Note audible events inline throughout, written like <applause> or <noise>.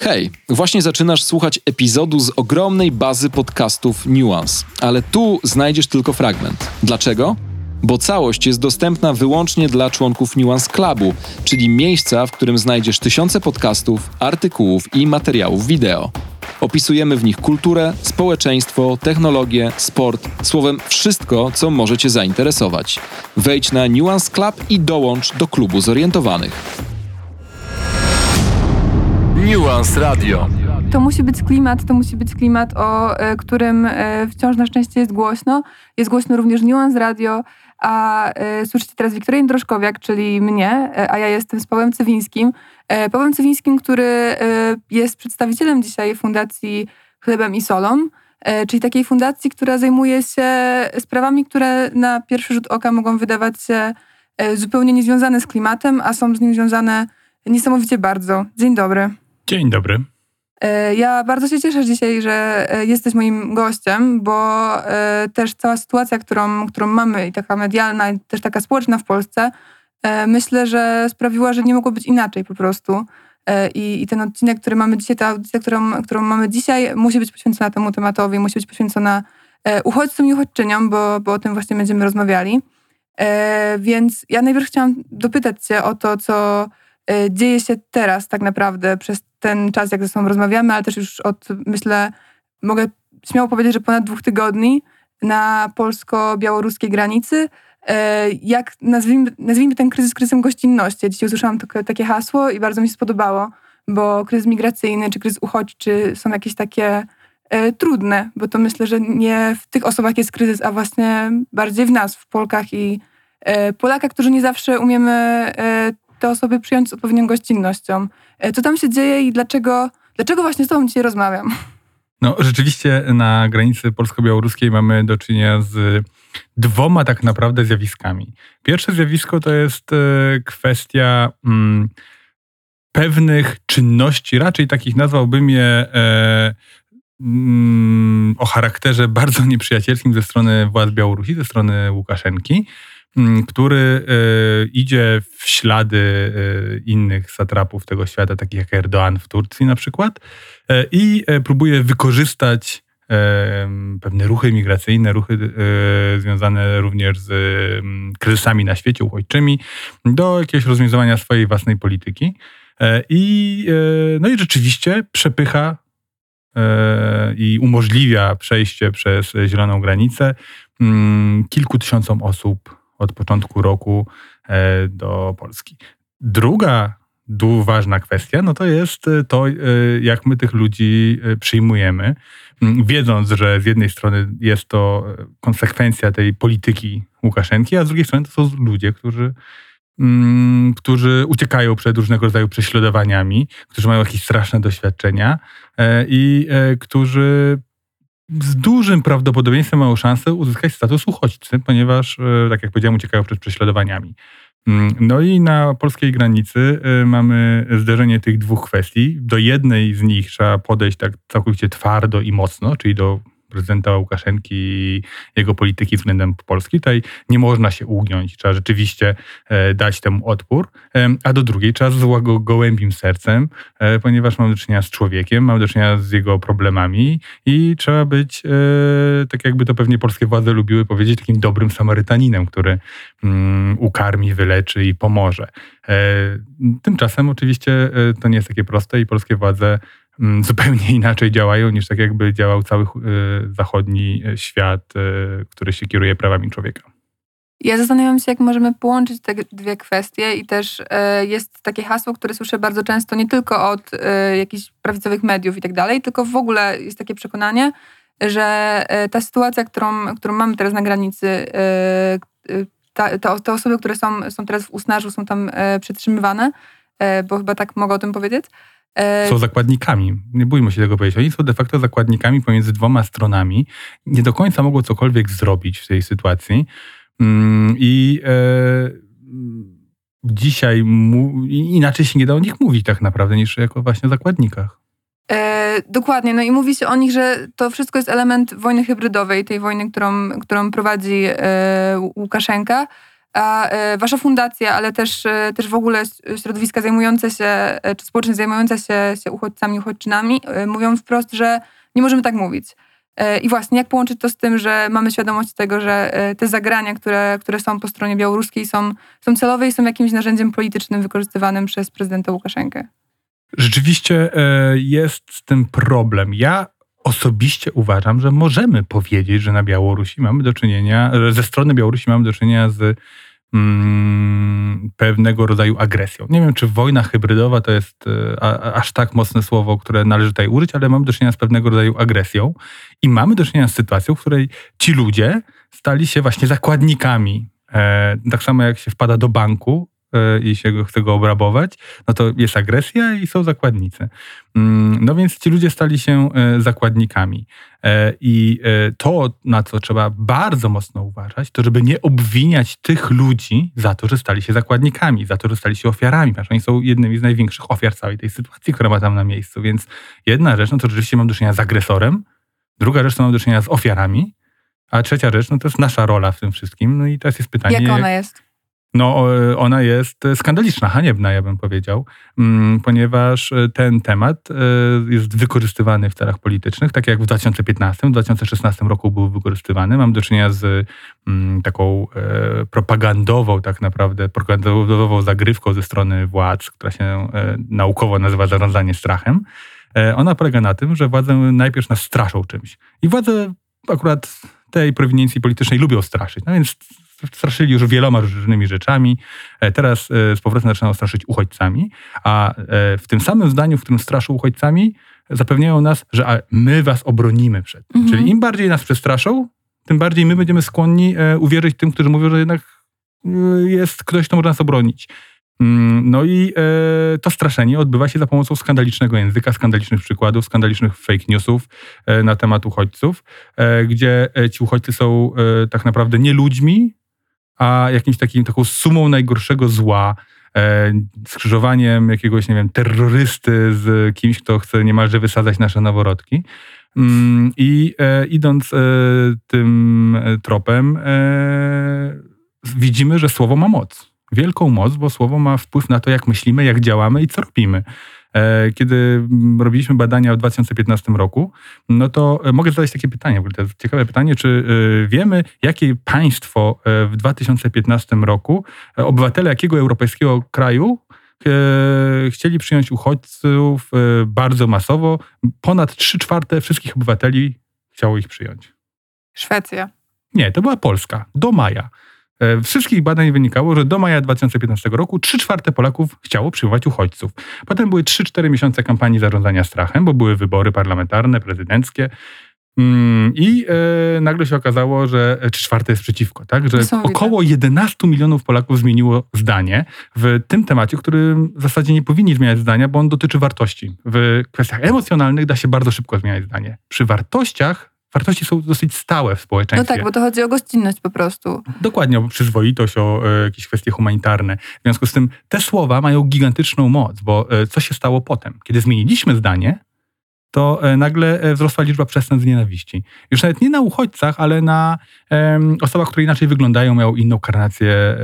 Hej, właśnie zaczynasz słuchać epizodu z ogromnej bazy podcastów Nuance, ale tu znajdziesz tylko fragment. Dlaczego? Bo całość jest dostępna wyłącznie dla członków Nuance Clubu, czyli miejsca, w którym znajdziesz tysiące podcastów, artykułów i materiałów wideo. Opisujemy w nich kulturę, społeczeństwo, technologię, sport, słowem wszystko, co może Cię zainteresować. Wejdź na Nuance Club i dołącz do klubu zorientowanych. Nuance Radio. To musi być klimat, to musi być klimat, o e, którym e, wciąż na szczęście jest głośno. Jest głośno również Nuance Radio, a e, słyszycie teraz Wiktorię Drożkowiak, czyli mnie, a ja jestem z Pawłem Cywińskim. Pawłem Cywińskim, który jest przedstawicielem dzisiaj Fundacji Chlebem i Solą, czyli takiej fundacji, która zajmuje się sprawami, które na pierwszy rzut oka mogą wydawać się zupełnie niezwiązane z klimatem, a są z nim związane niesamowicie bardzo. Dzień dobry. Dzień dobry. E, ja bardzo się cieszę dzisiaj, że e, jesteś moim gościem, bo e, też cała sytuacja, którą, którą mamy i taka medialna, i też taka społeczna w Polsce, myślę, że sprawiła, że nie mogło być inaczej po prostu. I, I, ten odcinek, który mamy dzisiaj, ta audycja, którą, którą mamy dzisiaj, musi być poświęcona temu tematowi, musi być poświęcona uchodźcom i uchodźczyniom, bo, bo o tym właśnie będziemy rozmawiali. Więc ja najpierw chciałam dopytać Cię o to, co dzieje się teraz tak naprawdę przez ten czas, jak ze sobą rozmawiamy, ale też już od, myślę, mogę śmiało powiedzieć, że ponad dwóch tygodni na polsko-białoruskiej granicy. E, jak nazwijmy, nazwijmy ten kryzys kryzysem gościnności. Ja dzisiaj usłyszałam takie hasło i bardzo mi się spodobało, bo kryzys migracyjny czy kryzys uchodźczy są jakieś takie e, trudne, bo to myślę, że nie w tych osobach jest kryzys, a właśnie bardziej w nas, w Polkach i e, Polakach, którzy nie zawsze umiemy te osoby przyjąć z odpowiednią gościnnością. E, co tam się dzieje i dlaczego, dlaczego właśnie z Tobą dzisiaj rozmawiam? No, rzeczywiście na granicy polsko-białoruskiej mamy do czynienia z dwoma tak naprawdę zjawiskami. Pierwsze zjawisko to jest e, kwestia mm, pewnych czynności, raczej takich nazwałbym je e, mm, o charakterze bardzo nieprzyjacielskim ze strony władz Białorusi, ze strony Łukaszenki, który e, idzie w ślady e, innych satrapów tego świata, takich jak Erdoğan w Turcji na przykład, e, i próbuje wykorzystać pewne ruchy migracyjne, ruchy związane również z kryzysami na świecie uchodźczymi, do jakiegoś rozwiązywania swojej własnej polityki. I, no i rzeczywiście przepycha i umożliwia przejście przez zieloną granicę mm, kilku tysiącom osób od początku roku e, do Polski. Druga ważna kwestia, no to jest e, to, e, jak my tych ludzi przyjmujemy, wiedząc, że z jednej strony jest to konsekwencja tej polityki Łukaszenki, a z drugiej strony to są ludzie, którzy, którzy uciekają przed różnego rodzaju prześladowaniami, którzy mają jakieś straszne doświadczenia i którzy z dużym prawdopodobieństwem mają szansę uzyskać status uchodźcy, ponieważ, e, tak jak powiedziałem, uciekają przed prześladowaniami. Mm, no i na polskiej granicy e, mamy zderzenie tych dwóch kwestii. Do jednej z nich trzeba podejść tak całkowicie twardo i mocno, czyli do prezydenta Łukaszenki i jego polityki względem Polski. Tutaj nie można się ugiąć, trzeba rzeczywiście e, dać temu odpór, a do drugiej trzeba z go gołębim sercem, e, ponieważ mamy do czynienia z człowiekiem, mamy do czynienia z jego problemami i trzeba być, e, tak jakby to pewnie polskie władze lubiły powiedzieć, takim dobrym Samarytaninem, który mm, ukarmi, wyleczy i pomoże. Tymczasem oczywiście to nie jest takie proste i polskie władze zupełnie <laughs> inaczej działają niż tak jakby działał cały e, zachodni e, świat, e, który się kieruje prawami człowieka. Ja zastanawiam się, jak możemy połączyć te dwie kwestie i też jest takie hasło, które słyszę bardzo często nie tylko od jakichś prawicowych mediów i tak dalej, tylko w ogóle jest takie przekonanie, że ta sytuacja, którą, którą mamy teraz na granicy, ta, ta, te osoby, które są, są teraz w Usnarzu, są tam przetrzymywane, bo chyba tak mogę o tym powiedzieć, są zakładnikami. Nie bójmy się tego powiedzieć. Oni są de facto zakładnikami pomiędzy dwoma stronami. Nie do końca mogą cokolwiek zrobić w tej sytuacji. Mm, I e, dzisiaj inaczej się nie da o nich mówić tak naprawdę niż jako właśnie zakładnikach. E, dokładnie, no i mówi się o nich, że to wszystko jest element wojny hybrydowej, tej wojny, którą, którą prowadzi e, Łukaszenka. A wasza fundacja, ale też, też w ogóle środowiska zajmujące się, czy społeczność zajmujące się, się uchodźcami, uchodźczynami, mówią wprost, że nie możemy tak mówić. I właśnie, jak połączyć to z tym, że mamy świadomość tego, że te zagrania, które, które są po stronie białoruskiej, są, są celowe i są jakimś narzędziem politycznym wykorzystywanym przez prezydenta Łukaszenkę? Rzeczywiście jest z tym problem. Ja osobiście uważam, że możemy powiedzieć, że na Białorusi mamy do czynienia, ze strony Białorusi mamy do czynienia z mm, pewnego rodzaju agresją. Nie wiem, czy wojna hybrydowa to jest e, a, aż tak mocne słowo, które należy tutaj użyć, ale mamy do czynienia z pewnego rodzaju agresją i mamy do czynienia z sytuacją, w której ci ludzie stali się właśnie zakładnikami. E, tak samo jak się wpada do banku, i się chce go obrabować, no to jest agresja i są zakładnicy. Mm, no więc ci ludzie stali się e, zakładnikami. E, I to, na co trzeba bardzo mocno uważać, to żeby nie obwiniać tych ludzi za to, że stali się zakładnikami, za to, że stali się ofiarami, ponieważ oni są jednymi z największych ofiar całej tej sytuacji, która ma tam na miejscu. Więc jedna rzecz, no to rzeczywiście mam do czynienia z agresorem, druga rzecz to mam do czynienia z ofiarami, a trzecia rzecz, no to jest nasza rola w tym wszystkim. No i teraz jest pytanie. Jak ona jest? No, ona jest skandaliczna, haniebna, ja bym powiedział, mm, ponieważ e, ten temat e, jest wykorzystywany w celach politycznych, tak jak w 2015, w 2016 roku był wykorzystywany. Mam do czynienia z mm, taką e, propagandową, tak naprawdę, propagandową zagrywką ze strony władz, która się naukowo nazywa zarządzanie strachem. Ona polega na tym, że władze najpierw nas straszą czymś. I władze akurat tej prowiniencji politycznej lubią straszyć. No więc straszyli już wieloma różnymi rzeczami. E, teraz e, z powrotem zaczynają straszyć uchodźcami, a e, w tym samym zdaniu, w którym straszą uchodźcami, zapewniają nas, że my was obronimy przed. Mhm. Czyli im bardziej nas przestraszą, tym bardziej my będziemy skłonni uwierzyć tym, którzy mówią, że jednak jest ktoś, kto może nas obronić. Mm, no i e, to straszenie odbywa się za pomocą skandalicznego języka, skandalicznych przykładów, skandalicznych fake newsów e, na temat uchodźców, e, gdzie ci uchodźcy są tak naprawdę nie ludźmi, a jakimś takim, taką sumą najgorszego zła, e, skrzyżowaniem jakiegoś, nie wiem, terrorysty z kimś, kto chce niemalże wysadzać nasze noworodki. Mm, I e, idąc e, tym tropem, widzimy, że słowo ma moc. Wielką moc, bo słowo ma wpływ na to, jak myślimy, jak działamy i co robimy. E, kiedy robiliśmy badania w 2015 roku, no to e, mogę zadać takie pytanie, to jest ciekawe pytanie, czy e, wiemy, jakie państwo w 2015 roku, obywatele jakiego europejskiego kraju chcieli przyjąć uchodźców bardzo masowo. Ponad 3 czwarte wszystkich obywateli chciało ich przyjąć. Szwecja. Nie, to była Polska. Do maja. E, wszystkich badań wynikało, że do maja 2015 roku 3 czwarte Polaków chciało przyjmować uchodźców. Potem były 3-4 miesiące kampanii zarządzania strachem, bo były wybory parlamentarne, prezydenckie. Mm, I e, nagle się okazało, że 3 czwarte jest przeciwko, tak? Że około 11 milionów Polaków zmieniło zdanie w tym temacie, który w zasadzie nie powinni zmieniać zdania, bo on dotyczy wartości. W kwestiach emocjonalnych da się bardzo szybko zmieniać zdanie. Przy wartościach wartości są dosyć stałe w społeczeństwie. No tak, bo to chodzi o gościnność po prostu. Dokładnie, o przyzwoitość, o e, jakieś kwestie humanitarne. W związku z tym te słowa mają gigantyczną moc, bo e, co się stało potem? Kiedy zmieniliśmy zdanie, to e, nagle e, wzrosła liczba przestępstw z nienawiści. Już nawet nie na uchodźcach, ale na e, osobach, które inaczej wyglądają, mają inną karnację e,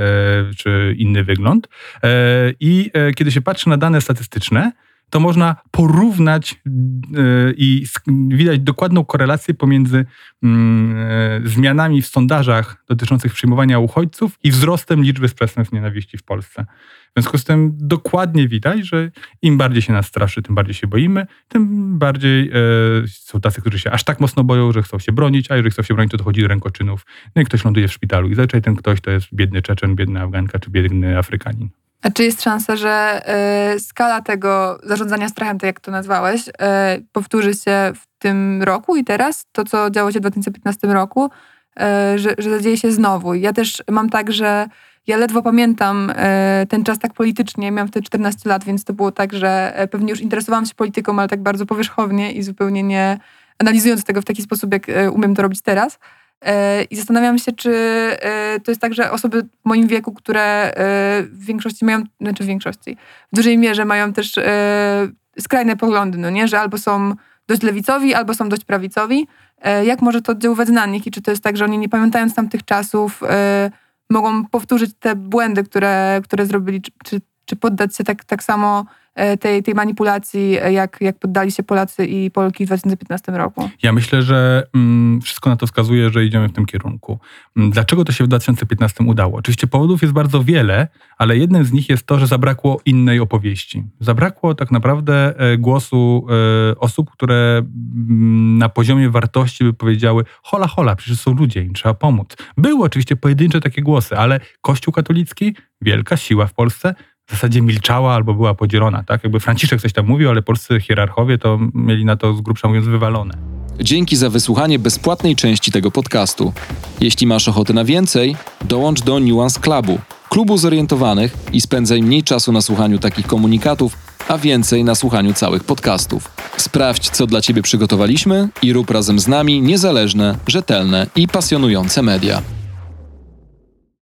czy inny wygląd. I kiedy się patrzy na dane statystyczne, to można porównać e, i widać dokładną korelację pomiędzy mm, e, zmianami w sondażach dotyczących przyjmowania uchodźców i wzrostem liczby przestępstw nienawiści w Polsce. W związku z tym dokładnie widać, że im bardziej się nas straszy, tym bardziej się boimy, tym bardziej e, są tacy, którzy się aż tak mocno boją, że chcą się bronić, a jeżeli chcą się bronić, to dochodzi do rękoczynów. No i ktoś ląduje w szpitalu i zazwyczaj ten ktoś to jest biedny Czeczen, biedna Afganka czy biedny Afrykanin. A czy jest szansa, że y, skala tego zarządzania strachem, tak jak to nazwałeś, y, powtórzy się w tym roku i teraz? To, co działo się w 2015 roku, y, że, że zadzieje się znowu. Ja też mam tak, że ja ledwo pamiętam ten czas tak politycznie. Miałam wtedy 14 lat, więc to było tak, że pewnie już interesowałam się polityką, ale tak bardzo powierzchownie i zupełnie nie analizując tego w taki sposób, jak umiem to robić teraz. E, I zastanawiam się, czy e, to jest tak, że osoby w moim wieku, które e, w większości mają, znaczy w większości, w dużej mierze mają też skrajne poglądy, no nie? Że albo są dość lewicowi, albo są dość prawicowi. Jak może to oddziaływać na nich i czy to jest tak, że oni nie pamiętając tamtych czasów mogą powtórzyć te błędy, które, które zrobili, czy, czy poddać się tak, tak samo tej, tej manipulacji, e, jak, jak poddali się Polacy i Polki w 2015 roku. Ja myślę, że mm, wszystko na to wskazuje, że idziemy w tym kierunku. Mm, dlaczego to się w 2015 udało? Oczywiście powodów jest bardzo wiele, ale jednym z nich jest to, że zabrakło innej opowieści. Zabrakło tak naprawdę e, głosu e, osób, które mm, na poziomie wartości by powiedziały hola, hola, przecież są ludzie, im trzeba pomóc. Były oczywiście pojedyncze takie głosy, ale Kościół katolicki, wielka siła w Polsce, w zasadzie milczała albo była podzielona. Tak? Jakby Franciszek coś tam mówił, ale polscy hierarchowie to mieli na to z grubsza mówiąc wywalone. Dzięki za wysłuchanie bezpłatnej części tego podcastu. Jeśli masz ochotę na więcej, dołącz do Nuance Clubu, klubu zorientowanych i spędzaj mniej czasu na słuchaniu takich komunikatów, a więcej na słuchaniu całych podcastów. Sprawdź, co dla Ciebie przygotowaliśmy i rób razem z nami niezależne, rzetelne i pasjonujące media.